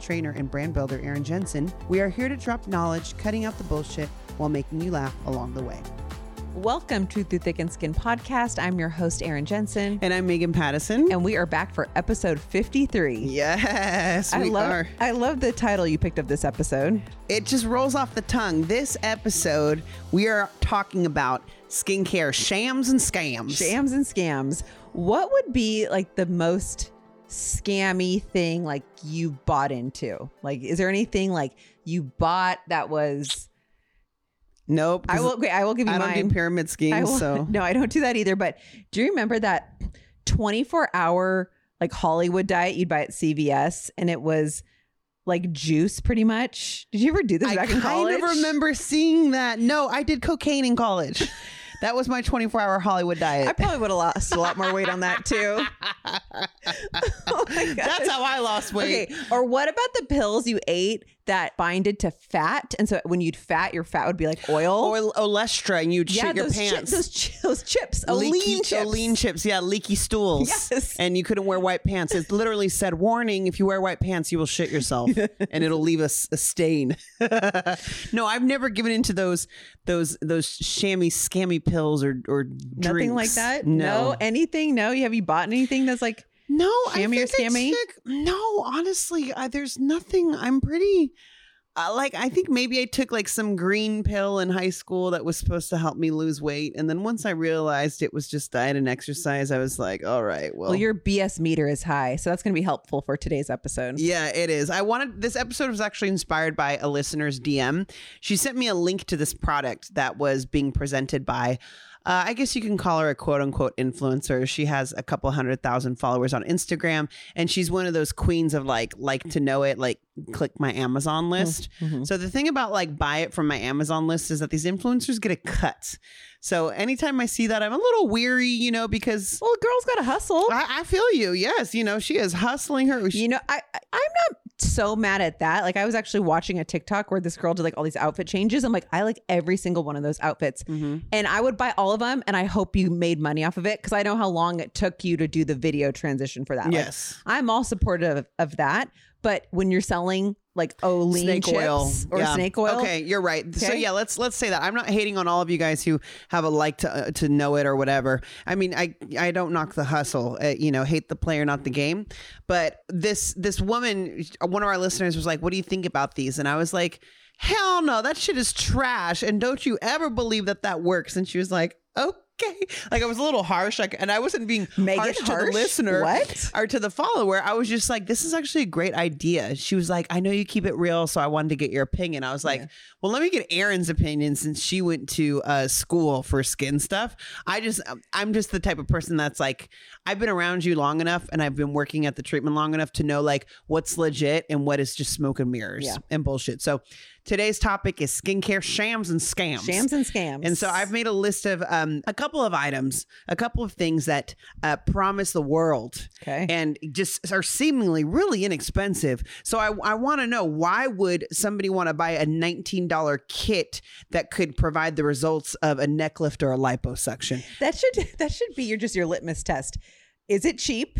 trainer, and brand builder Erin Jensen, we are here to drop knowledge, cutting out the bullshit while making you laugh along the way. Welcome to Through Thick and Skin podcast. I'm your host, Erin Jensen, And I'm Megan Pattison. and we are back for episode 53. Yes, I we love are. I love the title you picked of this episode. It just rolls off the tongue. This episode, we are talking about skincare shams and scams. Shams and scams. What would be like the most scammy thing like you bought into? Like is there anything like you bought that was Nope. I will I will give you I don't do pyramid I schemes, will- so no, I don't do that either. But do you remember that 24 hour like Hollywood diet you'd buy at CVS and it was like juice pretty much? Did you ever do this I back in kind of remember seeing that. No, I did cocaine in college. that was my 24 hour Hollywood diet. I probably would have lost a lot more weight on that too. oh. That's how I lost weight. Okay. Or what about the pills you ate that binded to fat? And so when you'd fat, your fat would be like oil. Or Olestra, and you'd shit your those, chi- pants. those, chi- those chips. leaky, Olean chips. Olean chips, yeah, leaky stools. Yes. And you couldn't wear white pants. It literally said, warning, if you wear white pants, you will shit yourself and it'll leave a stain. no, I've never given into those those those shammy, scammy pills or, or Nothing like that? No. Anything? No? You have you bought anything that's like No, Shammy I or think I scammy? no, honestly, I, there's nothing. I'm pretty. Uh, like I think maybe I took like some green pill in high school that was supposed to help me lose weight, and then once I realized it was just diet and exercise, I was like, all right, well, well, your BS meter is high. So that's going to be helpful for today's episode. yeah, it is. I wanted this episode was actually inspired by a listener's DM. She sent me a link to this product that was being presented by. Uh, I guess you can call her a quote unquote influencer. She has a couple hundred thousand followers on Instagram, and she's one of those queens of like like to know it, like click my Amazon list. So the thing about like buy it from my Amazon list is that these influencers get a cut. So anytime I see that, I'm a little weary, you know, because Well, girls got to hustle. I, I feel you. Yes, you know, she is hustling her. you know, I I'm not so mad at that. Like I was actually watching a TikTok where this girl did like all these outfit changes. I'm like, I like every single one of those outfits, Mm-hmm. and I would buy all of them. And I hope you made money off of it because I know how long it took you to do the video transition for that. Like, Yes. I'm all supportive of, of that. But when you're selling like Olean snake chips oil or Yeah. snake oil, Okay, you're right. So yeah, let's let's say that I'm not hating on all of you guys who have a like to uh, to know it or whatever. I mean, I I don't knock the hustle. Uh, you know, hate the player, not the game. But this this woman, one of our listeners was like, "What do you think about these?" And I was like, "Hell no, that shit is trash." And don't you ever believe that that works? And she was like, "Okay." Like I was a little harsh, like, and I wasn't being Megan harsh to the listener What? or to the follower. I was just like, this is actually a great idea. She was like, I know you keep it real, so I wanted to get your opinion. I was like, well, let me get Erin's opinion since she went to uh, school for skin stuff. I just, I'm just the type of person that's like, I've been around you long enough and I've been working at the treatment long enough to know like what's legit and what is just smoke and mirrors Yeah. and bullshit. So today's topic is skincare shams and scams. shams and scams. And so I've made a list of um, a couple of items, a couple of things that uh, promise the world Okay. and just are seemingly really inexpensive. So I, I want to know why would somebody want to buy a $19 kit that could provide the results of a neck lift or a liposuction? that should that should be your just your litmus test. Is it cheap?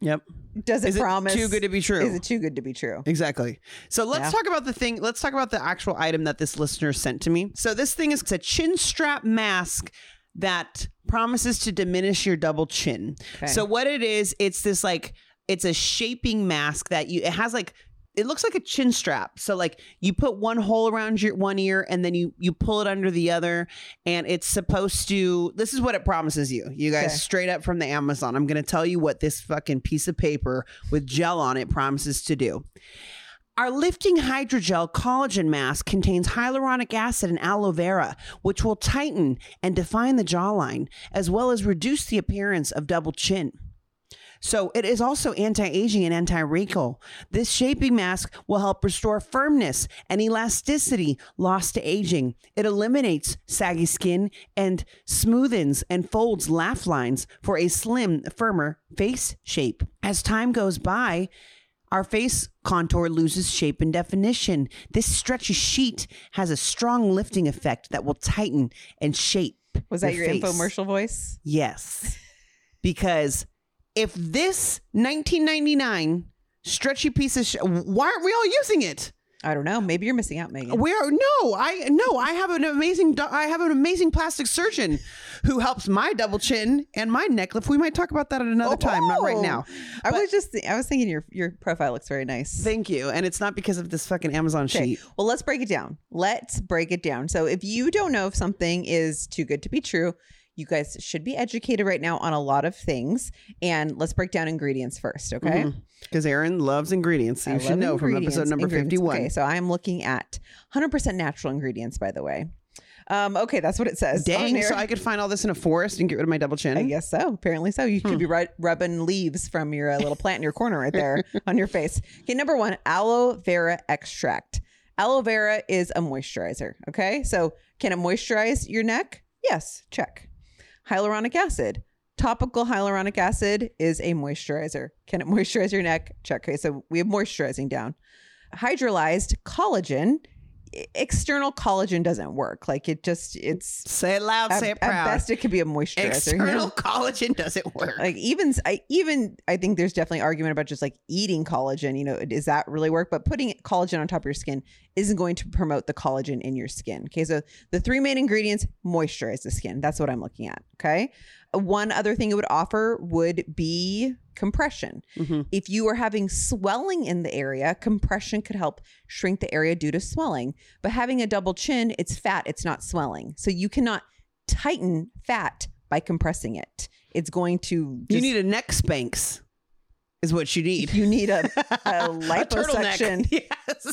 Yep. Does it Is it promise too good to be true? Is it too good to be true? Exactly. So let's Yeah. talk about the thing. Let's talk about the actual item that this listener sent to me. So this thing is it's a chin strap mask that promises to diminish your double chin. Okay. So what it is, it's this like it's a shaping mask that you it has like it looks like a chin strap. So like you put one hole around your one ear and then you you pull it under the other and it's supposed to this is what it promises you. You guys Okay. straight up from the Amazon. I'm going to tell you what this fucking piece of paper with gel on it promises to do. Our lifting hydrogel collagen mask contains hyaluronic acid and aloe vera, which will tighten and define the jawline, as well as reduce the appearance of double chin. So it is also anti-aging and anti-wrinkle. This shaping mask will help restore firmness and elasticity lost to aging. It eliminates saggy skin and smoothens and folds laugh lines for a slim, firmer face shape. As time goes by, our face contour loses shape and definition. This stretchy sheet has a strong lifting effect that will tighten and shape. Was that your face. infomercial voice? Yes. Because if this 1999 stretchy piece of sh- why aren't we all using it? I don't know. Maybe you're missing out, Megan. We are no, I no, I have an amazing I have an amazing plastic surgeon who helps my double chin and my neck lift. We might talk about that at another time, not right Oh. now. I But- was just I was thinking your your profile looks very nice. Thank you. And it's not because of this fucking Amazon Okay. sheet. Well, let's break it down. Let's break it down. So, if you don't know if something is too good to be true, you guys should be educated right now on a lot of things. And let's break down ingredients first, okay? Because Erin loves ingredients. You I should know from episode number 51. Okay, so I'm looking at 100% natural ingredients, by the way. Um, okay, that's what it says. Dang, so I could find all this in a forest and get rid of my double chin. I guess so. Apparently so. You Hmm. could be ru- rubbing leaves from your uh, little plant in your corner right there on your face. Okay, number one, aloe vera extract. Aloe vera is a moisturizer. Okay, so can it moisturize your neck? Yes, check. Hyaluronic acid. Topical hyaluronic acid is a moisturizer. Can it moisturize your neck? Check. Okay, so we have moisturizing down. Hydrolyzed collagen. External collagen doesn't work. Like it just, it's Say it loud, at, say it proud. at best it could be a moisturizer. External collagen doesn't work. like even I even I think there's definitely argument about just like eating collagen. You know, does that really work? But putting collagen on top of your skin isn't going to promote the collagen in your skin. Okay, so the three main ingredients moisturize the skin. That's what I'm looking at. Okay, one other thing it would offer would be compression. Mhm. If you are having swelling in the area, compression could help shrink the area due to swelling. But having a double chin, it's fat, it's not swelling. So you cannot tighten fat by compressing it. It's going to you need a neck Spanx, is what you need. you need a, a A liposuction. Yes.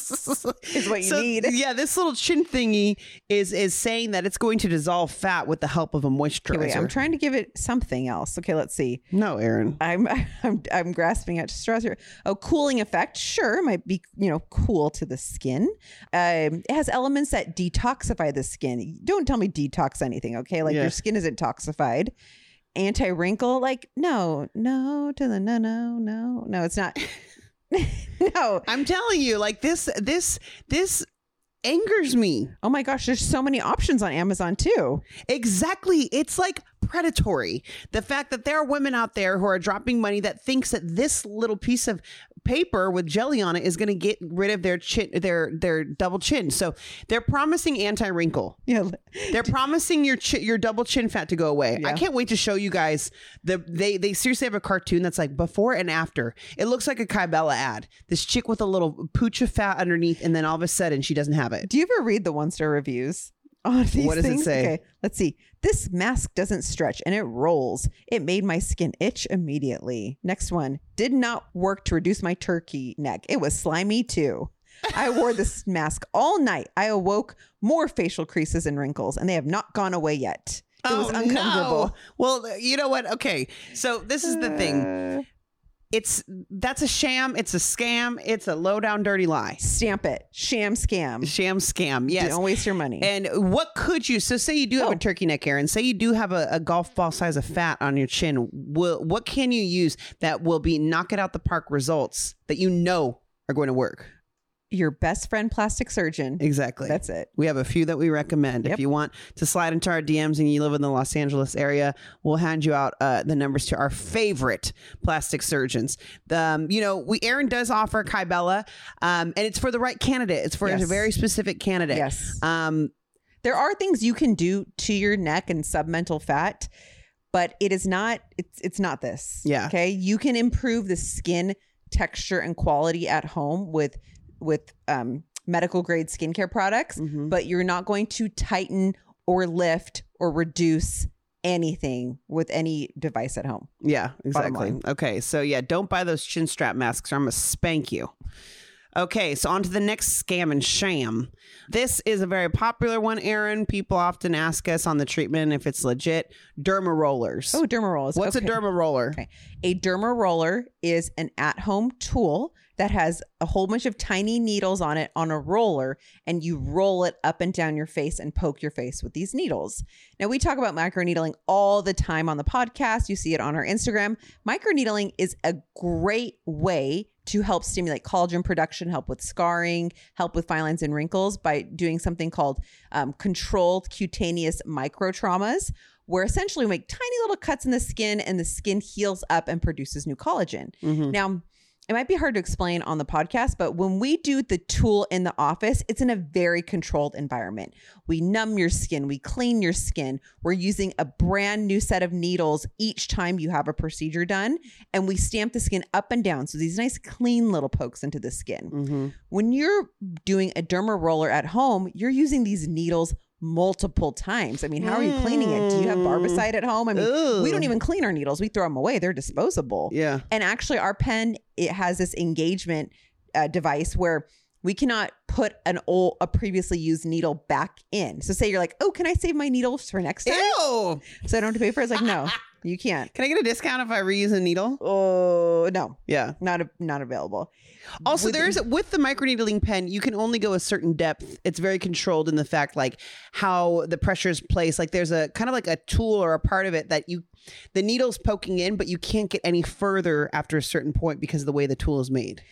is what you So, need. Yeah, this little chin thingy is is saying that it's going to dissolve fat with the help of a Okay, moisturizer. wait, I'm trying to give it something else. Okay, let's see. no, Erin. I'm I'm I'm grasping at straws here. Oh, cooling effect. Sure, might be you know cool to the skin. Um, it has elements that detoxify the skin. Don't tell me detox anything. Okay, like Yeah. your skin isn't toxified. Anti wrinkle. Like no, no to the no, no, no, no. It's not. no. I'm telling you, like this, this, this angers me. Oh my gosh, there's so many options on Amazon too. Exactly. It's like predatory. The fact that there are women out there who are dropping money that thinks that this little piece of paper with jelly on it is going to get rid of their chin, their their double chin. So they're promising anti wrinkle. Yeah. They're promising your chi- your double chin fat to go away. I can't wait to show you guys the they they seriously have a cartoon that's like before and after. It looks like a Kybella ad. This chick with a little pooch of fat underneath, and then all of a sudden she doesn't have it. Do you ever read the one star reviews on these What does it say? Okay, let's see. This mask doesn't stretch and it rolls. It made my skin itch immediately. Next one did not work to reduce my turkey neck. It was slimy too. I wore this mask all night. I awoke more facial creases and wrinkles, and they have not gone away yet. It was Oh, uncomfortable. no. Well, you know what? Okay, so this is the thing. Uh. It's that's a sham. It's a scam. It's a low down dirty lie. Stamp it. Sham scam. Sham scam. Yes. Don't waste your money. And what could you? So, say you do have Oh. a turkey neck, Erin. Say you do have a, a golf ball size of fat on your chin. Will what can you use that will be knock it out the park results that you know are going to work? Your best friend plastic surgeon. Exactly. That's it. we have a few that we recommend. If you want to slide into our DMs and you live in the Los Angeles area, we'll hand you out uh, the numbers to our favorite plastic surgeons. The, um, you know, we Erin does offer Kybella, um, and it's for the right candidate. It's for a very specific candidate. Yes. Um, there are things you can do to your neck and submental fat but it is not it's it's not this Yeah. okay you can improve the skin texture and quality at home with with um medical grade skincare products mhm. but you're not going to tighten or lift or reduce anything with any device at home Yeah, exactly. Okay, so yeah, don't buy those chin strap masks or I'm gonna spank you. Okay, so on to the next scam and sham. This is a very popular one, Erin. People often ask us on the treatment if it's legit. Derma rollers. Oh, derma rollers. What's Okay. a derma roller? Okay. A derma roller is an at home tool that has a whole bunch of tiny needles on it on a roller, and you roll it up and down your face and poke your face with these needles. Now, we talk about microneedling all the time on the podcast. You see it on our Instagram. Microneedling is a great way to help stimulate collagen production, help with scarring, help with fine lines and wrinkles by doing something called um, controlled cutaneous microtraumas where essentially we make tiny little cuts in the skin and the skin heals up and produces new collagen. Mhm. Now, it might be hard to explain on the podcast, but when we do the tool in the office, it's in a very controlled environment. We numb your skin, we clean your skin. We're using a brand new set of needles each time you have a procedure done, and we stamp the skin up and down. So these nice, clean little pokes into the skin. Mhm. When you're doing a derma roller at home, you're using these needles multiple times. I mean, how are you cleaning it? Do you have Mm. barbicide at home? I mean, we don't even clean our needles. We throw them away. They're disposable. Yeah. And actually, our pen it has this engagement uh, device where we cannot put an old a previously used needle back in. So say you're like, oh, can I save my needles for next time? Ew. So I don't have to pay for it. It's like, no, you can't. Can I get a discount if I reuse a needle? Oh no, Yeah. not a, not available. Also, With- there's with the microneedling pen, you can only go a certain depth. It's very controlled in the fact like how the pressure is placed. Like there's a kind of like a tool or a part of it that you the needle's poking in, but you can't get any further after a certain point because of the way the tool is made.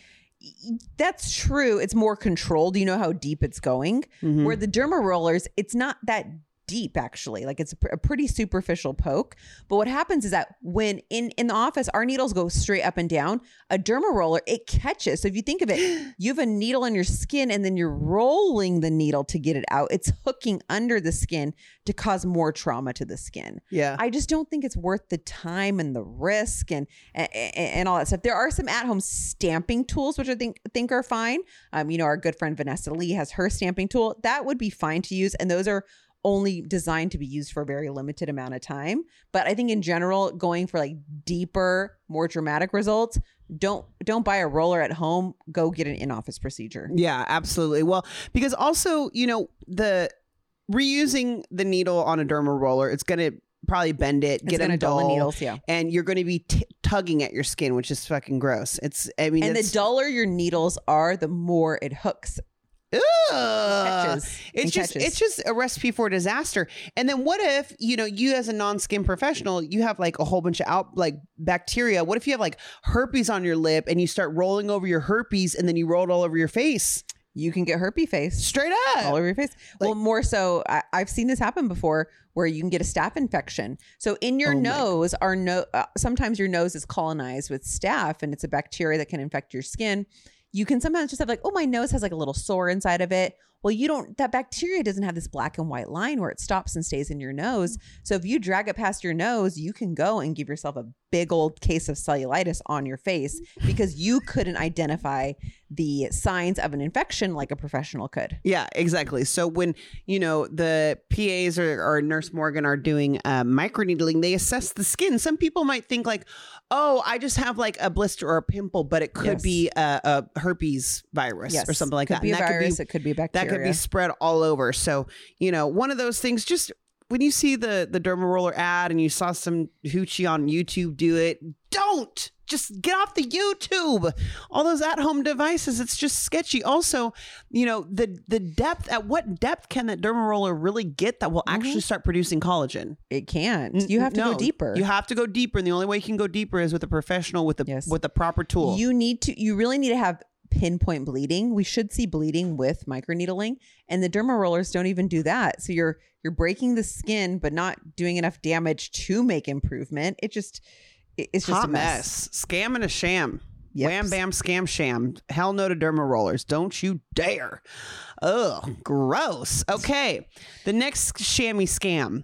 That's true. It's more controlled. You know how deep it's going. Mhm. Where the derma rollers, it's not that deep actually. Like it's a, pr- a pretty superficial poke. But what happens is that when in in the office, our needles go straight up and down. A derma roller, it catches. So if you think of it, you have a needle in your skin, and then you're rolling the needle to get it out. It's hooking under the skin to cause more trauma to the skin. Yeah. I just don't think it's worth the time and the risk and and, and all that stuff. There are some at-home stamping tools which I think think are fine. Um, you know, our good friend Vanessa Lee has her stamping tool. That would be fine to use, and those are only designed to be used for a very limited amount of time. But I think in general, going for like deeper, more dramatic results, don't don't buy a roller at home. Go get an in-office procedure. Yeah, absolutely. Well, because also, you know, the reusing the needle on a derma roller, it's going to probably bend it, It's get gonna a dull dull, needles, yeah. and you're going to be t- tugging at your skin, which is fucking gross. It's, I mean, And the duller your needles are, the more it hooks. Catches It's just catches. it's just a recipe for disaster. And then what if, you know, you as a non-skin professional, you have like a whole bunch of out like bacteria. What if you have like herpes on your lip and you start rolling over your herpes and then you roll it all over your face? You can get herpes face. Straight up. all over your face. well, more so, I, I've seen this happen before, where you can get a staph infection. So in your Oh nose, our no, uh, sometimes your nose is colonized with staph, and it's a bacteria that can infect your skin. You can sometimes just have like, oh, my nose has like a little sore inside of it. Well, you don't. That bacteria doesn't have this black and white line where it stops and stays in your nose. Mm-hmm. So if you drag it past your nose, you can go and give yourself a big old case of cellulitis on your face mm-hmm. because you couldn't identify the signs of an infection like a professional could. Yeah, exactly. So when you know the PAs or, or Nurse Morgan are doing uh, microneedling, they assess the skin. Some people might think like, "Oh, I just have like a blister or a pimple," but it could Yes. be a, a herpes virus or something like could that. Be And a that virus. could it could be be bacteria. that could be spread all over. So you know, one of those things. Just when you see the the derma roller ad and you saw some hoochie on YouTube do it, don't just get off the YouTube. All those at home devices, it's just sketchy. Also, you know, the the depth at what depth can that derma roller really get that will actually mm-hmm. start producing collagen? It can't. You have to no, go deeper. You have to go deeper, and the only way you can go deeper is with a professional with the Yes. with the proper tool. You need to. You really need to have pinpoint bleeding. We should see bleeding with microneedling, and the derma rollers don't even do that. So you're you're breaking the skin, but not doing enough damage to make improvement. It just it's just Hot a mess. mess. Scam and a sham. Yep. Wham bam scam sham. Hell no to derma rollers. Don't you dare. Ugh, gross. Okay. The next shammy scam.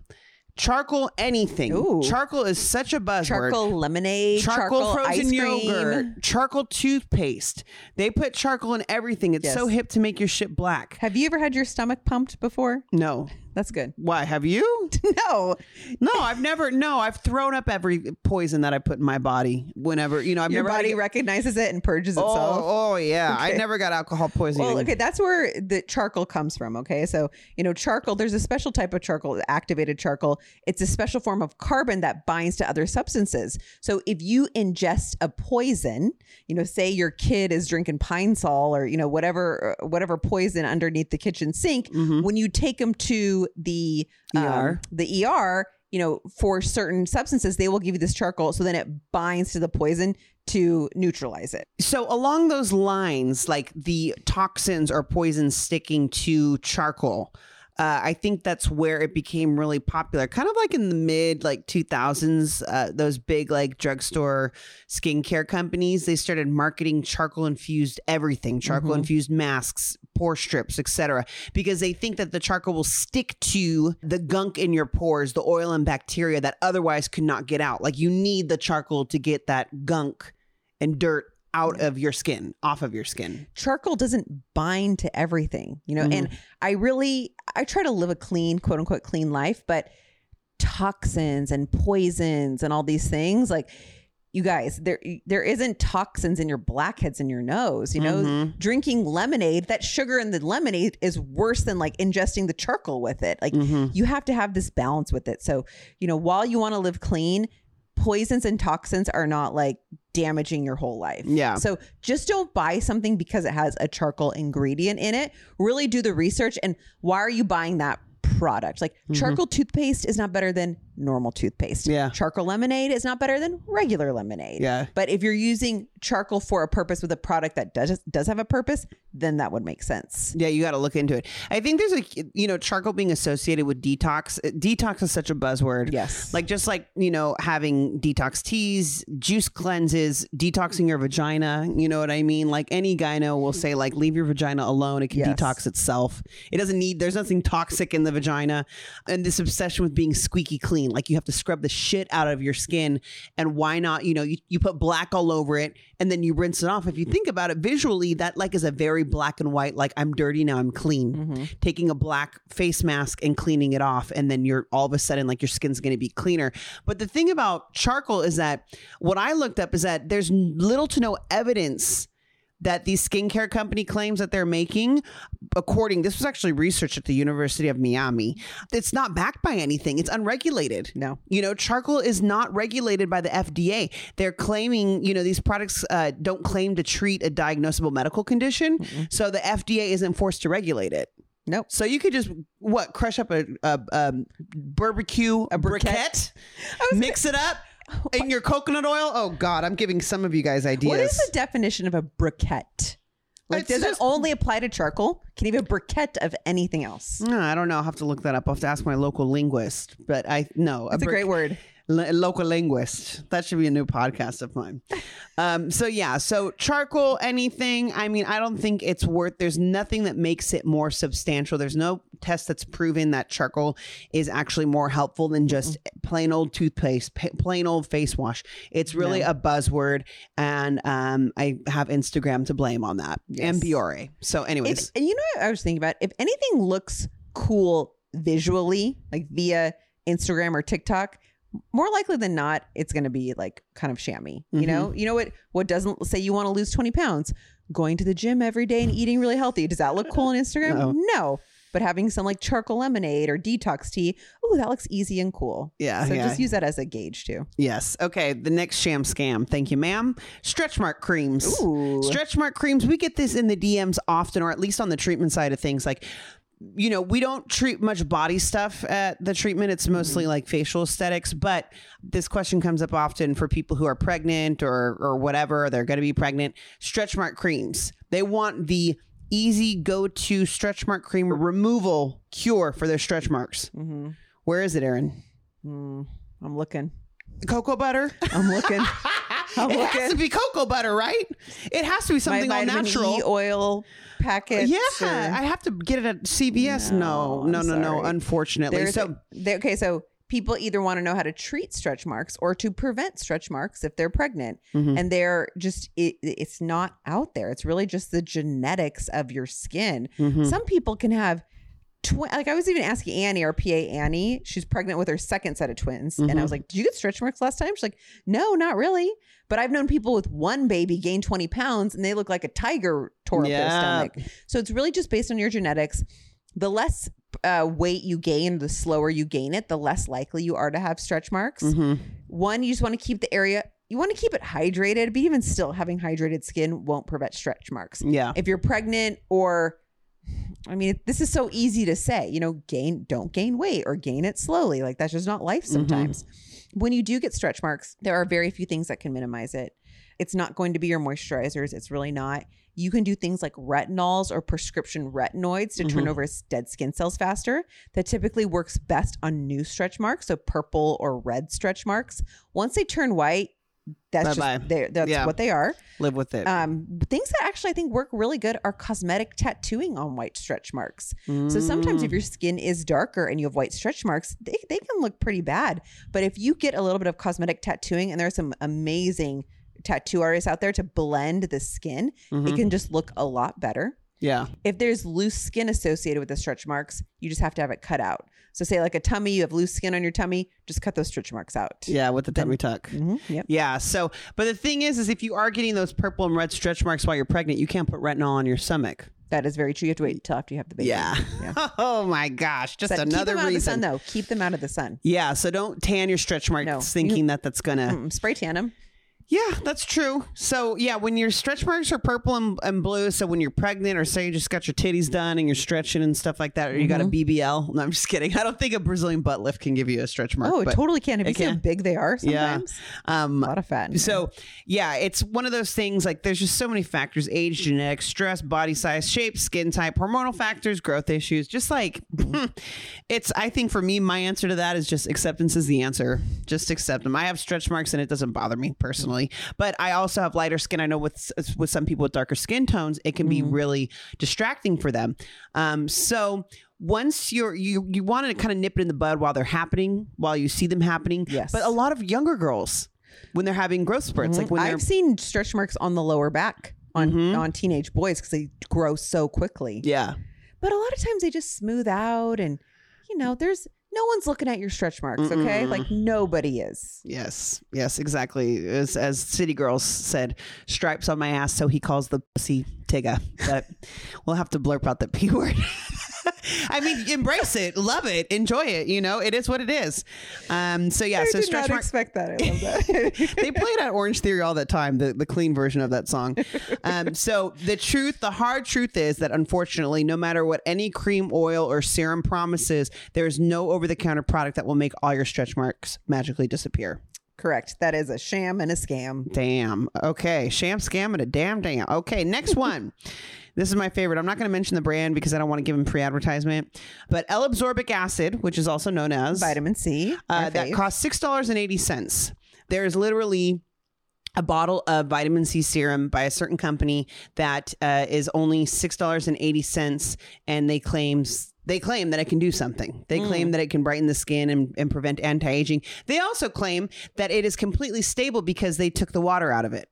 Charcoal anything. Ooh. Charcoal is such a buzzword. Charcoal lemonade, Charcoal, charcoal, frozen ice cream. yogurt, charcoal toothpaste. They put charcoal in everything. It's Yes. so hip to make your shit black. Have you ever had your stomach pumped before? No. That's good. Why have you? no, No, I've never. No, I've thrown up every poison that I put in my body. Whenever you know, I've your never. body get- recognizes it and purges itself. Oh, oh yeah. I never got alcohol poisoning. Well, okay, that's where the charcoal comes from. Okay, so you know, charcoal. There's a special type of charcoal, activated charcoal. It's a special form of carbon that binds to other substances. So if you ingest a poison, you know, say your kid is drinking Pine Sol or you know whatever uh, whatever poison underneath the kitchen sink, Mhm. when you take them to the um, ER. the ER. You know, for certain substances, they will give you this charcoal, so then it binds to the poison to neutralize it. So along those lines, like the toxins or poisons sticking to charcoal, uh, I think that's where it became really popular. Kind of like in the mid like 2000s, uh, those big like drugstore skincare companies they started marketing charcoal infused everything, charcoal infused masks, pore strips, etc. Because they think that the charcoal will stick to the gunk in your pores, the oil and bacteria that otherwise could not get out. Like you need the charcoal to get that gunk and dirt out of your skin, off of your skin. charcoal doesn't bind to everything, you know. Mhm. And I really I try to live a clean, quote unquote clean life, but toxins and poisons and all these things like you guys there there isn't toxins in your blackheads in your nose you know Mhm. drinking lemonade that sugar in the lemonade is worse than like ingesting the charcoal with it like Mhm. you have to have this balance with it so you know while you want to live clean poisons and toxins are not like damaging your whole life Yeah. so just don't buy something because it has a charcoal ingredient in it. Really do the research. And why are you buying that product? Like charcoal toothpaste is not better than normal toothpaste. Yeah. Charcoal lemonade is not better than regular lemonade. Yeah. But if you're using charcoal for a purpose with a product that does does have a purpose, then that would make sense. Yeah, you got to look into it. I think there's a, you know, charcoal being associated with detox. Detox is such a buzzword. Yes. Like just like, you know, having detox teas, juice cleanses, detoxing your vagina. You know what I mean? Like any gyno will say, like, leave your vagina alone. It can Yes. detox itself. It doesn't need, there's nothing toxic in the vagina. And this obsession with being squeaky clean. Like you have to scrub the shit out of your skin. And why not, you know, you, you put black all over it and then you rinse it off. If you think about it visually, that like is a very black and white, like I'm dirty, now I'm clean Mm-hmm. taking a black face mask and cleaning it off and then you're all of a sudden like your skin's going to be cleaner but the thing about charcoal is that what i looked up is that there's little to no evidence that these skincare company claims that they're making according this was actually research at the university of miami it's not backed by anything it's unregulated No. you know, charcoal is not regulated by the FDA. They're claiming, you know, these products uh, don't claim to treat a diagnosable medical condition. So the FDA isn't forced to regulate it. Nope. So you could just, what, crush up a, a, um barbecue, a briquette, mix it up in your coconut oil. Oh, God, I'm giving some of you guys ideas. What is the definition of a briquette? Like, It's does just- it only apply to charcoal? Can you have a briquette of anything else? No, I don't know. I'll have to look that up. I'll have to ask my local linguist. But I know It's a great word. L- local linguist. That should be a new podcast of mine. Um, so yeah, so charcoal, anything. I mean, I don't think it's worth. There's nothing that makes it more substantial. There's no test that's proven that charcoal is actually more helpful than just plain old toothpaste, pa- plain old face wash. It's really a buzzword, and um, I have Instagram to blame on that and Biore. So, anyways, If, and you know what I was thinking about? If anything looks cool visually, like via Instagram or TikTok, more likely than not, it's going to be like kind of shammy. You know, mm-hmm. you know what? What doesn't say you want to lose twenty pounds? Going to the gym every day and eating really healthy. Does that look cool on Instagram? No. No. But having some like charcoal lemonade or detox tea, oh, that looks easy and cool. Yeah, So yeah. just use that as a gauge too. Yes. Okay. The next sham scam. Thank you, ma'am. Stretch mark creams. Ooh. Stretch mark creams. We get this in the DMs often, or at least on the treatment side of things. Like, you know, we don't treat much body stuff at the treatment. It's mostly like facial aesthetics. But this question comes up often for people who are pregnant or or whatever. They're going to be pregnant. Stretch mark creams. They want the easy go to stretch mark cream removal cure for their stretch marks. Mm-hmm. Where is it, Erin? Mm, I'm looking. Cocoa butter. I'm looking. It has to be cocoa butter, right? It has to be something My all natural. E oil packets. yeah, or- I have to get it at CVS. No, no, No, no, no. Unfortunately, There's so they- okay, so people either want to know how to treat stretch marks or to prevent stretch marks if they're pregnant, Mhm. and they're just it, it's not out there. It's really just the genetics of your skin. Mhm. Some people can have twi- like I was even asking Annie, our PA Annie, she's pregnant with her second set of twins. And I Mm-hmm. was like, Did you get stretch marks last time? She's like, No, not really. But I've known people with one baby gain 20 pounds and they look like a tiger tore up their stomach. So it's really just based on your genetics. The less uh, weight you gain, the slower you gain it, the less likely you are to have stretch marks. Mhm. One, you just want to keep the area, you want to keep it hydrated, but even still, having hydrated skin won't prevent stretch marks. Yeah. If you're pregnant or I mean, this is so easy to say, you know, gain, don't gain weight or gain it slowly. Like that's just not life mm-hmm. sometimes. When you do get stretch marks, there are very few things that can minimize it. It's not going to be your moisturizers. It's really not. You can do things like retinols or prescription retinoids to turn mm-hmm. over dead skin cells faster. That typically works best on new stretch marks, so purple or red stretch marks. Once they turn white, that's Bye-bye. just they're- that's Yeah. what they are. Live with it. Um, things that actually I think work really good are cosmetic tattooing on white stretch marks. So sometimes Mm. if your skin is darker and you have white stretch marks, they, they can look pretty bad. But if you get a little bit of cosmetic tattooing, and there are some amazing tattoo artists out there to blend the skin, Mm-hmm. it can just look a lot better. yeah. If there's loose skin associated with the stretch marks, you just have to have it cut out. So say like a tummy, you have loose skin on your tummy, just cut those stretch marks out. Yeah, with the tummy tuck. Mhm, Yep. Yeah. So, but the thing is, is if you are getting those purple and red stretch marks while you're pregnant, you can't put retinol on your stomach. That is very true. You have to wait until after you have the baby. Yeah. oh my gosh. Just But another keep them out reason. of the sun, though. Keep them out of the sun. Yeah. So don't tan your stretch marks No. thinking that that's gonna. Mm, spray tan them. Yeah, that's true. So yeah, when your stretch marks are purple and, and blue, so when you're pregnant or say you just got your titties done and you're stretching and stuff like that, or you got Mm-hmm. a BBL. No, I'm just kidding. I don't think a Brazilian butt lift can give you a stretch mark. Oh, it totally can. Have you it seen how big they are Yeah. sometimes? Um, A lot of fat. So, yeah, it's one of those things like there's just so many factors age, genetics, stress, body size, shape, skin type, hormonal factors, growth issues. Just like it's, I think for me, my answer to that is just acceptance is the answer. Just accept them. I have stretch marks and it doesn't bother me personally, but I also have lighter skin. I know with, with some people with darker skin tones, it can be mm-hmm. really distracting for them. Um, so, once you're you you want to kind of nip it in the bud while they're happening while you see them happening Yes. but a lot of younger girls when they're having growth spurts like mm-hmm. when I've seen stretch marks on the lower back on mm-hmm. on teenage boys because they grow so quickly. yeah But a lot of times they just smooth out, and you know, there's no one's looking at your stretch marks. Okay, like nobody is. Yes, yes, exactly. As as City Girls said, stripes on my ass, so he calls the pussy Tigga. But we'll have to blurp out the p word. I mean, embrace it, love it, enjoy it. You know, it is what it is. Um. So yeah. I so did stretch not marks. expect that. I love that. they played at Orange Theory all the time, the, the clean version of that song. Um, so the truth, the hard truth is that unfortunately, no matter what any cream, oil, or serum promises, there is no over the counter product that will make all your stretch marks magically disappear. Correct. That is a sham and a scam. Damn. Okay. Sham scam and a damn damn. Okay. Next one. This is my favorite. I'm not going to mention the brand because I don't want to give them pre-advertisement. But L-absorbic acid, which is also known as Vitamin C. uh, that costs six dollars and eighty cents. There's literally a bottle of vitamin C serum by a certain company that uh, is only six dollars and eighty cents, and they claims they claim that it can do something. They claim that it can brighten the skin and, and prevent anti aging. They also claim that it is completely stable because they took the water out of it.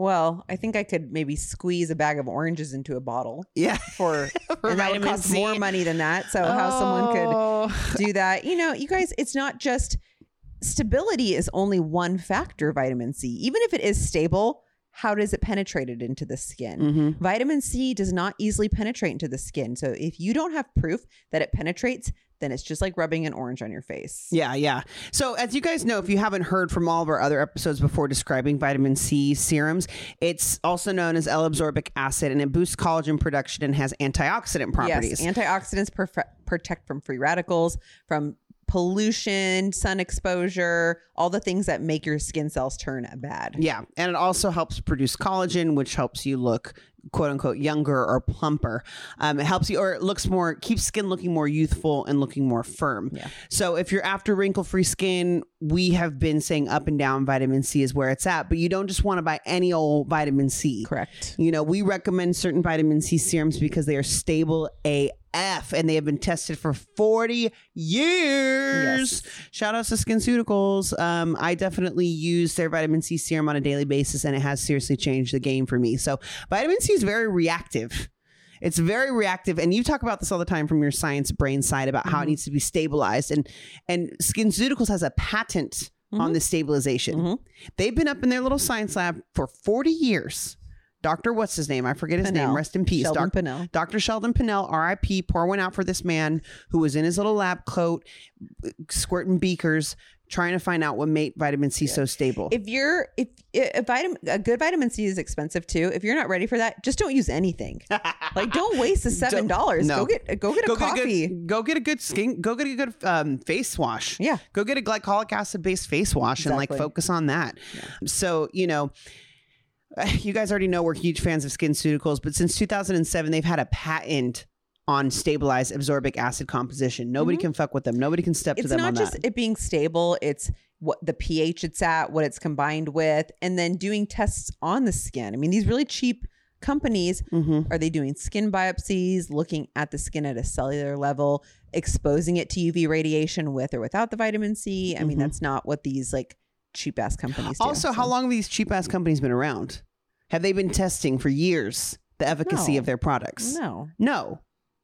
Well, I think I could maybe squeeze a bag of oranges into a bottle Yeah. for, For and that would cost C. more money than that. So how someone could Oh. do that. You know, you guys, it's not just stability is only one factor, vitamin C. Even if it is stable, how does it penetrate it into the skin? Mhm. Vitamin C does not easily penetrate into the skin. So if you don't have proof that it penetrates, then it's just like rubbing an orange on your face. Yeah, yeah. So, as you guys know, if you haven't heard from all of our other episodes before describing vitamin C serums, it's also known as L-absorbic acid, and it boosts collagen production and has antioxidant properties. Yes, antioxidants protect from free radicals, from pollution, sun exposure, all the things that make your skin cells turn bad. yeah, and it also helps produce collagen, which helps you look "quote unquote" younger or plumper. Um, it helps you, or it looks more, keeps skin looking more youthful and looking more firm. Yeah. So if you're after wrinkle-free skin, we have been saying up and down vitamin C is where it's at, but you don't just want to buy any old vitamin C. Correct. You know, we recommend certain vitamin C serums because they are stable AF and they have been tested for 40 years. Shout outs to SkinCeuticals. Um, I definitely use their vitamin C serum on a daily basis and it has seriously changed the game for me. So, vitamin C is very reactive. It's very reactive, and you talk about this all the time from your science brain side about how it Mhm. needs to be stabilized. And and SkinCeuticals has a patent on Mhm. this stabilization. Mhm. They've been up in their little science lab for 40 years. Doctor, what's his name? I forget his name. Rest in peace. Dr. Sheldon Doc- Pinnell. Dr. Sheldon Pinnell, RIP, pour one out for this man who was in his little lab coat, squirting beakers, trying to find out what made vitamin C so stable. If you're if a vitamin a good vitamin C is expensive too. If you're not ready for that, just don't use anything. Like don't waste the seven dollars. no. Go get go get a go get a coffee. good, go get a good skin. Go get a good um, face wash. Yeah. Go get a glycolic acid based face wash and like focus on that. So you know, you guys already know we're huge fans of SkinCeuticals, but since 2007 they've had a patent on stabilized absorbic acid composition. Nobody can fuck with them. Nobody can step to Mm-hmm. It's them not on just that. it being stable, it's what the pH it's at, what it's combined with, and then doing tests on the skin. I mean, these really cheap companies hmm are they doing skin biopsies, looking at the skin at a cellular level, exposing it to UV radiation with or without the vitamin C? I mean, Mhm. that's not what these like cheap ass companies do. Also, how long have these cheap ass companies been around? Have they been testing for years the efficacy No. of their products? No, No,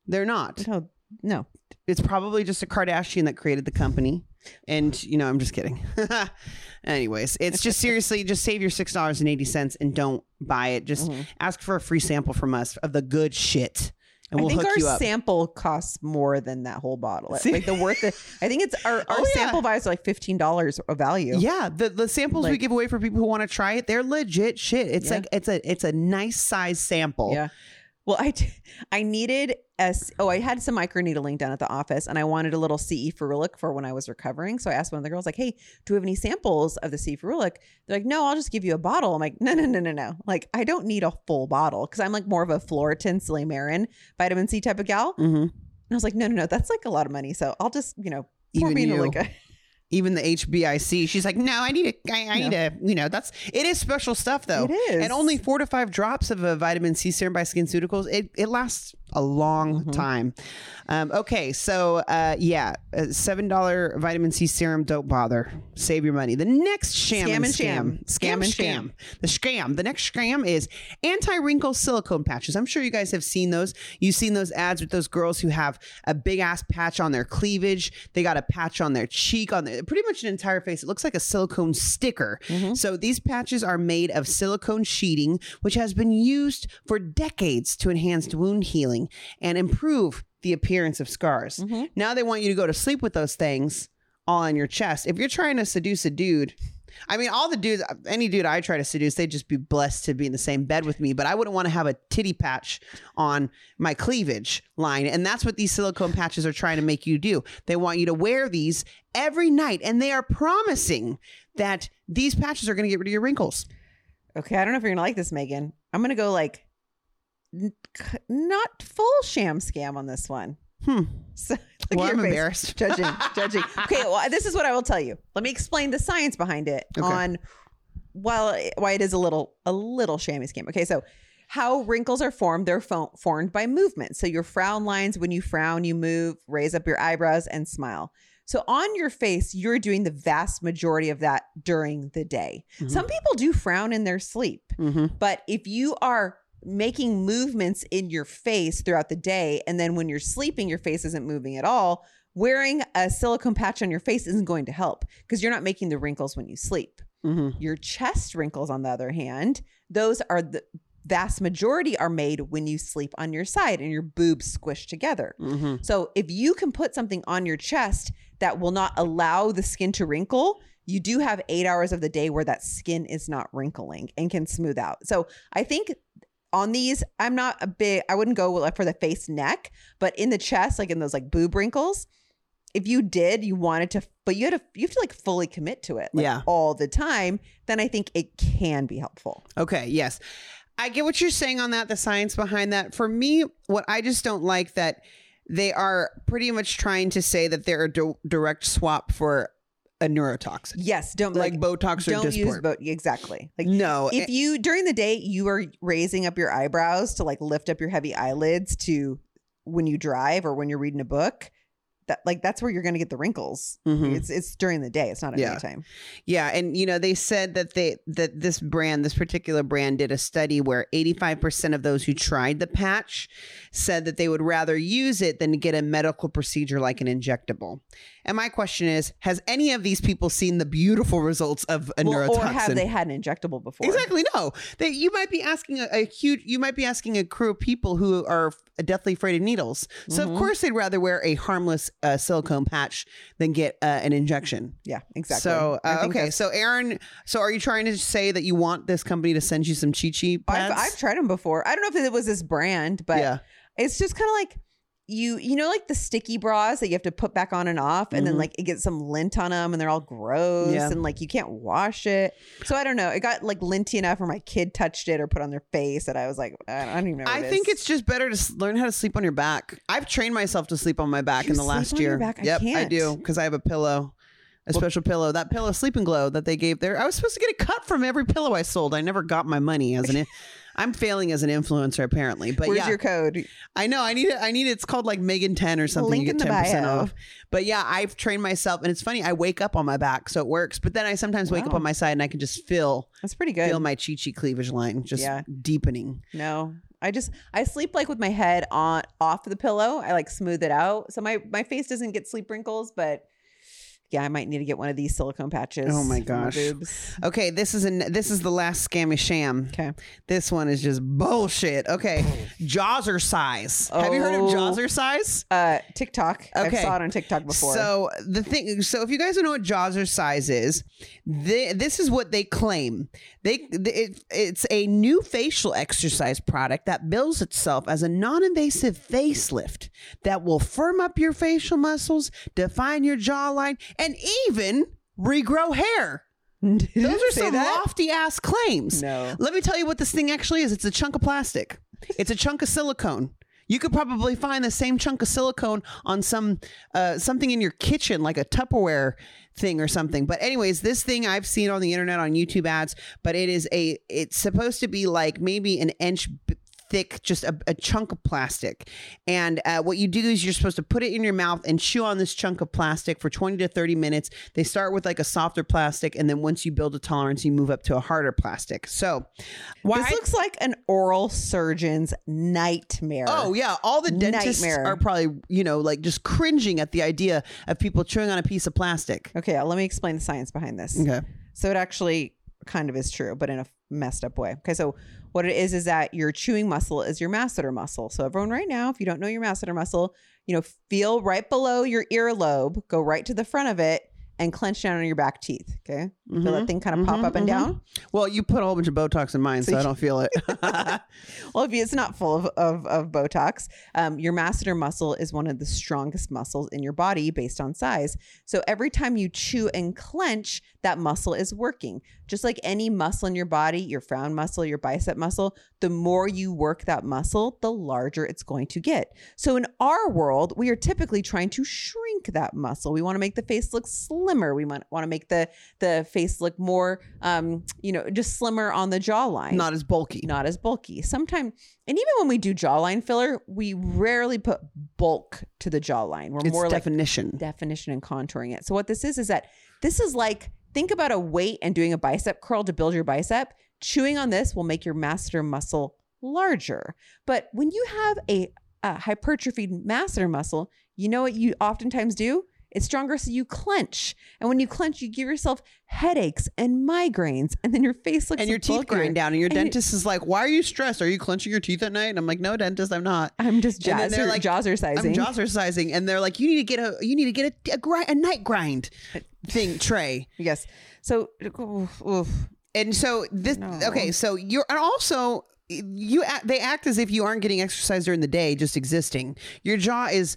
they're not. no, no. It's probably just a Kardashian that created the company. And, you know, I'm just kidding. Anyways, it's just seriously, just save your $6.80 and don't buy it. Just Mhm. ask for a free sample from us of the good shit. And we'll I think hook our you up. sample costs more than that whole bottle. See? Like the worth it. I think it's our, our Oh, yeah. sample buys are like fifteen dollars of value. yeah, the, the samples we give away for people who want to try it, they're legit shit. It's Yeah. like it's a it's a nice size sample. Yeah. Well, I t- I needed a oh I had some microneedling done at the office and I wanted a little CE ferulic for when I was recovering. So I asked one of the girls like, "Hey, do we have any samples of the CE ferulic?" They're like, "No, I'll just give you a bottle." I'm like, "No, no, no, no, no. Like I don't need a full bottle because I'm like more of a Phloretin, Silymarin, vitamin C type of gal." hmm And I was like, "No, no, no. That's like a lot of money. So I'll just you know pour Even me into you. like a even the HBIC. She's like, no, I need a, I, I need a, you know, that's it is special stuff though. It is. and only four to five drops of a vitamin C serum by SkinCeuticals. It it lasts a long Mm-hmm. time. Um, okay, so uh, yeah, uh, seven dollar vitamin C serum. Don't bother. Save your money. The next sham Scam and sham. scam Scam and scam. The scam. The next scam is anti wrinkle silicone patches. I'm sure you guys have seen those. You've seen those ads with those girls who have a big ass patch on their cleavage. They got a patch on their cheek, on their pretty much an entire face. It looks like a silicone sticker. Mm-hmm. So these patches are made of silicone sheeting, which has been used for decades to enhance wound healing and improve the appearance of scars. Mm-hmm. Now they want you to go to sleep with those things all on your chest. If you're trying to seduce a dude, I mean, all the dudes, any dude I try to seduce, they'd just be blessed to be in the same bed with me. But I wouldn't want to have a titty patch on my cleavage line. And that's what these silicone patches are trying to make you do. They want you to wear these every night. And they are promising that these patches are going to get rid of your wrinkles. Okay, I don't know if you're gonna like this, Megan. I'm gonna go like not full sham scam on this one. Hmm. So, look Well, I'm face. embarrassed. Judging, judging. Okay, well, this is what I will tell you. Let me explain the science behind it Okay. on while why it is a little a little shammy scam. Okay, so how wrinkles are formed? They're fo- formed by movement. So your frown lines, when you frown, you move, raise up your eyebrows, and smile. So on your face, you're doing the vast majority of that during the day. Mhm. Some people do frown in their sleep. Mm-hmm. But if you are making movements in your face throughout the day, and then when you're sleeping, your face isn't moving at all, wearing a silicone patch on your face isn't going to help because you're not making the wrinkles when you sleep. Mm-hmm. Your chest wrinkles, on the other hand, those are the vast majority are made when you sleep on your side and your boobs squish together. Mm-hmm. So if you can put something on your chest that will not allow the skin to wrinkle, you do have eight hours of the day where that skin is not wrinkling and can smooth out. So I think on these, I'm not a big, I wouldn't go like for the face neck, but in the chest, like in those like boob wrinkles, if you did, you wanted to, but you had to, you have to like fully commit to it like, Yeah. all the time, then I think it can be helpful. Okay, yes. I get what you're saying on that, the science behind that. For me, what I just don't like that they are pretty much trying to say that they're a di- direct swap for a neurotoxin, Yes. Don't like, like, Botox or don't use both. Exactly. Like no, if you during the day you are raising up your eyebrows to like lift up your heavy eyelids to when you drive or when you're reading a book that like that's where you're going to get the wrinkles. Mhm. It's it's during the day. It's not at Yeah. nighttime. Yeah, and you know they said that they that this brand, this particular brand, did a study where eighty five percent of those who tried the patch said that they would rather use it than to get a medical procedure like an injectable. And my question is, has any of these people seen the beautiful results of a Well, neurotoxin? or have they had an injectable before? Exactly. No, they, you might be asking a, a huge. You might be asking a crew of people who are deathly afraid of needles. So Mhm. of course they'd rather wear a harmless uh, silicone patch than get uh, an injection. Yeah, exactly. So uh, okay, so Erin, so are you trying to say that you want this company to send you some Chi Chi pads? I've, I've tried them before. I don't know if it was this brand, but yeah, it's just kind of like you you know like the sticky bras that you have to put back on and off and Mhm. then like it gets some lint on them and they're all gross Yeah. and like you can't wash it so i don't know it got like linty enough where my kid touched it or put on their face that i was like i don't even know I it think is. it's just better to learn how to sleep on your back. I've trained myself to sleep on my back You in the last year. I yep, I can't. do because I have a pillow. A special pillow, that pillow, Sleeping Glow, that they gave there. I was supposed to get a cut from every pillow I sold. I never got my money as an. I'm failing as an influencer apparently, but where's yeah, your code I know. I need it. I need it. It's called like Megan 10 or something. Link you get 10% bio. off. But yeah, I've trained myself and it's funny. I wake up on my back, so it works. But then I sometimes wake up on my side and I can just feel that's pretty good feel my chi chi cleavage line just Yeah. deepening. no i just i sleep like with my head on off the pillow i like smooth it out so my my face doesn't get sleep wrinkles but yeah i might need to get one of these silicone patches Oh my gosh. Okay, this is an this is the last scammy sham. okay This one is just bullshit. Okay, Jawzrsize. Have you heard of Oh. Jawzrsize? uh tiktok i Okay. saw it on tiktok before So the thing, so if you guys don't know what Jawzrsize is, thi- this is what they claim. They it, it's a new facial exercise product that bills itself as a non-invasive facelift that will firm up your facial muscles, define your jawline, and even regrow hair. Those are some that? lofty ass claims. No. Let me tell you what this thing actually is. It's a chunk of plastic. It's a chunk of silicone. You could probably find the same chunk of silicone on some uh, something in your kitchen, like a Tupperware thing or something. But anyways, this thing I've seen on the internet on YouTube ads, but it is a. It's supposed to be like maybe an inch. b- Thick, just a, a chunk of plastic. And uh, what you do is you're supposed to put it in your mouth and chew on this chunk of plastic for 20 to 30 minutes. They start with like a softer plastic, and then once you build a tolerance, you move up to a harder plastic. So, why? This looks like an oral surgeon's nightmare. Oh yeah, all the dentists Nightmare. are probably you know like just cringing at the idea of people chewing on a piece of plastic. Okay, let me explain the science behind this. Okay. So it actually kind of is true, but in a messed up way. Okay, so what it is is that your chewing muscle is your masseter muscle. So everyone right now, if you don't know your masseter muscle, you know, feel right below your earlobe, go right to the front of it and clench down on your back teeth. Okay. Feel Mhm. that thing kind of pop Mhm, up and mhm. down. Well, you put a whole bunch of Botox in mine, so, So I don't feel it. Well, if it's not full of, of, of Botox, um, your masseter muscle is one of the strongest muscles in your body based on size. So every time you chew and clench, that muscle is working. Just like any muscle in your body, your frown muscle, your bicep muscle, the more you work that muscle, the larger it's going to get. So in our world, we are typically trying to shrink that muscle. We want to make the face look slimmer. We want, want to make the the face look more, um, you know, just slimmer on the jawline Not as bulky. not as bulky. Sometimes, and even when we do jawline filler, we rarely put bulk to the jawline. We're it's more like definition. definition and contouring it. So what this is is that this is like think about a weight and doing a bicep curl to build your bicep. Chewing on this will make your masseter muscle larger. But when you have a, a hypertrophied masseter muscle, you know what you oftentimes do? It's stronger, so you clench. And when you clench, you give yourself headaches and migraines, and then your face looks and your teeth grind down, and your And dentist is like, "Why are you stressed? Are you clenching your teeth at night?" And I'm like, "No, dentist, I'm not. I'm just And then they're like, jawser sizing. I'm jazzercising." And they're like, "You need to get a, you need to get a, a, grind, a night grind thing tray." yes. So, oof, oof. And so this No. okay, so you're and also you act, they act as if you aren't getting exercise during the day, just existing. Your jaw is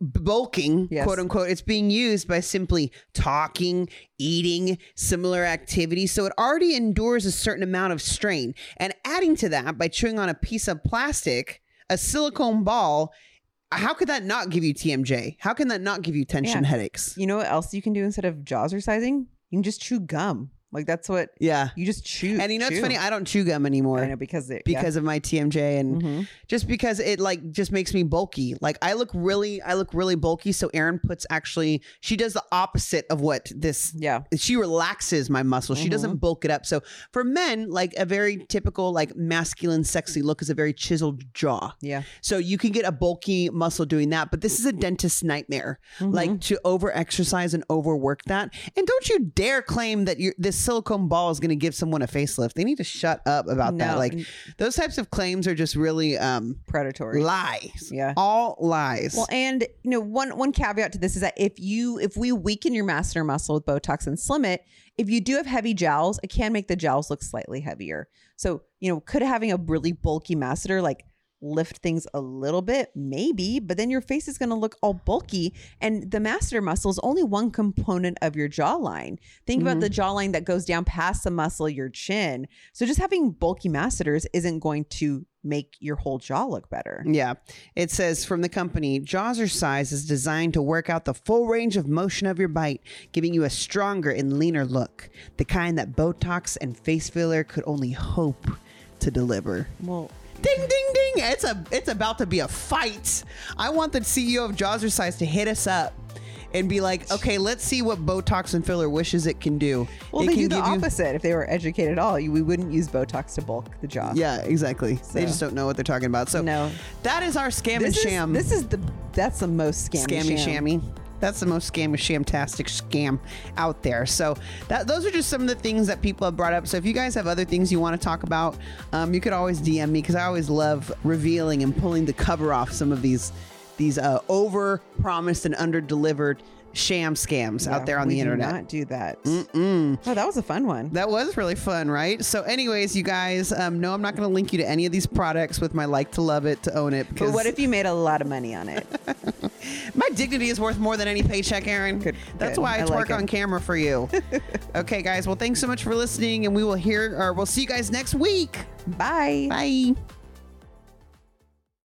bulking, Yes. quote unquote. It's being used by simply talking, eating, similar activities. So it already endures a certain amount of strain. And adding to that by chewing on a piece of plastic, a silicone ball, how could that not give you TMJ? How can that not give you tension Yeah. headaches? you know what else you can do instead of jazzercising? You can just chew gum. Like that's what Yeah. you just chew. And you know, it's funny. I don't chew gum anymore. I know because it, because of my TMJ and yeah. Mhm. just because it like just makes me bulky. Like I look really I look really bulky so Erin puts actually she does the opposite of what this yeah, she relaxes my muscle. She Mm-hmm. doesn't bulk it up. So for men, like a very typical like masculine sexy look is a very chiseled jaw. yeah. So you can get a bulky muscle doing that, but this is a dentist nightmare. Mm-hmm. Like to over exercise and overwork that. And don't you dare claim that you're this silicone ball is going to give someone a facelift. They need to shut up about that. Like those types of claims are just really um predatory. lies. Yeah. All lies. Well, and you know, one one caveat to this is that if you if we weaken your masseter muscle with Botox and slim it, if you do have heavy jowls, it can make the jowls look slightly heavier. So you know, could having a really bulky masseter like lift things a little bit maybe but then your face is going to look all bulky and the masseter muscle is only one component of your jawline think about the mm-hmm. jawline that goes down past the muscle your chin so just having bulky masseters isn't going to make your whole jaw look better Yeah. It says from the company, Jazzercise is designed to work out the full range of motion of your bite, giving you a stronger and leaner look, the kind that Botox and face filler could only hope to deliver. well Ding ding ding. It's a it's about to be a fight. I want the CEO of Jazzercise to hit us up and be like, okay, let's see what Botox and filler wishes it can do. Well, It they can do the give you- opposite. If they were educated at all, you, we wouldn't use Botox to bulk the jaw. Yeah, exactly. They just don't know what they're talking about. So No. that is our scam and This is, sham. this is the that's the most scammy, scammy sham. shammy. That's the most scammy shamtastic scam out there. So that those are just some of the things that people have brought up. So if you guys have other things you want to talk about, um, you could always DM me because I always love revealing and pulling the cover off some of these these uh, over promised and under delivered sham scams Yeah, out there on the do internet. Not do that. Oh, that was a fun one. That was really fun, right? So, anyways, you guys, um, no, I'm not going to link you to any of these products with my like to love it to own it because But what if you made a lot of money on it? My dignity is worth more than any paycheck, Erin. Good, That's good. why I, I twerk it. on camera for you. okay, guys. Well, thanks so much for listening, and we will hear or we'll see you guys next week. Bye. Bye.